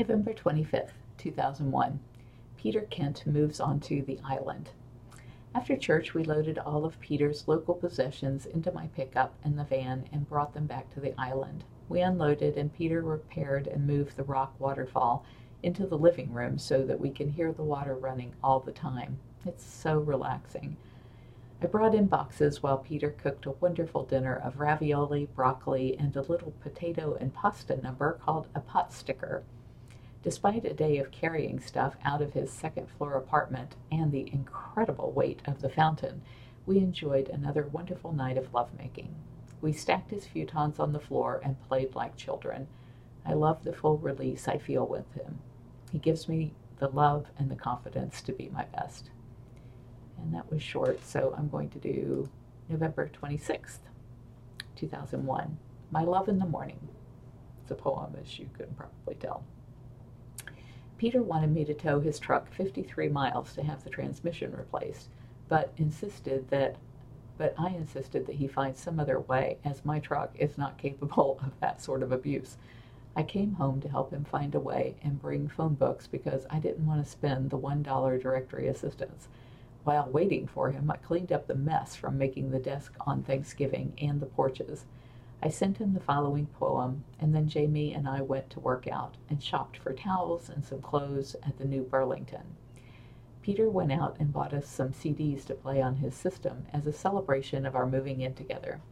November 25th, 2001. Peter Kent moves onto the island. After church, we loaded all of Peter's local possessions into my pickup and the van and brought them back to the island. We unloaded, and Peter repaired and moved the rock waterfall into the living room so that we can hear the water running all the time. It's so relaxing. I brought in boxes while Peter cooked a wonderful dinner of ravioli, broccoli, and a little potato and pasta number called a pot sticker. Despite a day of carrying stuff out of his second floor apartment and the incredible weight of the fountain, we enjoyed another wonderful night of lovemaking. We stacked his futons on the floor and played like children. I love the full release I feel with him. He gives me the love and the confidence to be my best and that was short, so I'm going to do November 26th, 2001. My Love in the Morning. It's a poem, as you can probably tell. Peter wanted me to tow his truck 53 miles to have the transmission replaced, but insisted that but I insisted that he find some other way as my truck is not capable of that sort of abuse. I came home to help him find a way and bring phone books because I didn't want to spend the $1 directory assistance. While waiting for him, I cleaned up the mess from making the desk on Thanksgiving and the porches. I sent him the following poem, and then Jamie and I went to work out and shopped for towels and some clothes at the new Burlington. Peter went out and bought us some CDs to play on his system as a celebration of our moving in together.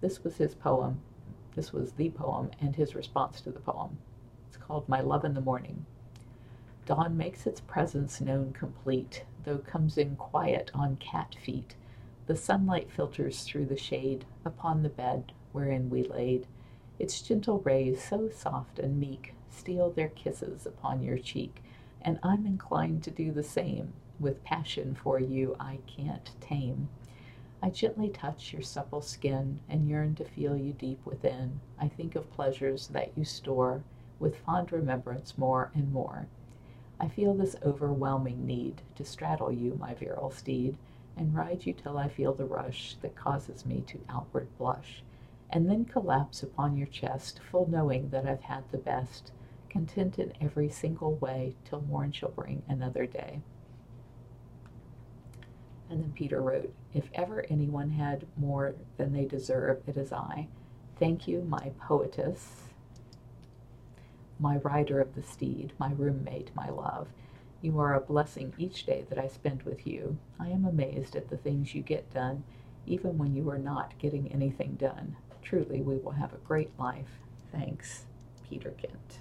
This was his poem. This was the poem and his response to the poem. It's called My Love in the Morning. Dawn makes its presence known complete, though comes in quiet on cat feet. The sunlight filters through the shade upon the bed wherein we laid. Its gentle rays, so soft and meek, steal their kisses upon your cheek, and I'm inclined to do the same. With passion for you I can't tame. I gently touch your supple skin and yearn to feel you deep within. I think of pleasures that you store with fond remembrance more and more. I feel this overwhelming need to straddle you, my virile steed, and ride you till I feel the rush that causes me to outward blush, and then collapse upon your chest, full knowing that I've had the best, content in every single way, till morn shall bring another day. And then Peter wrote, If ever anyone had more than they deserve, it is I. Thank you, my poetess, my rider of the steed, my roommate, my love. You are a blessing each day that I spend with you. I am amazed at the things you get done, even when you are not getting anything done. Truly, we will have a great life. Thanks, Peter Kent.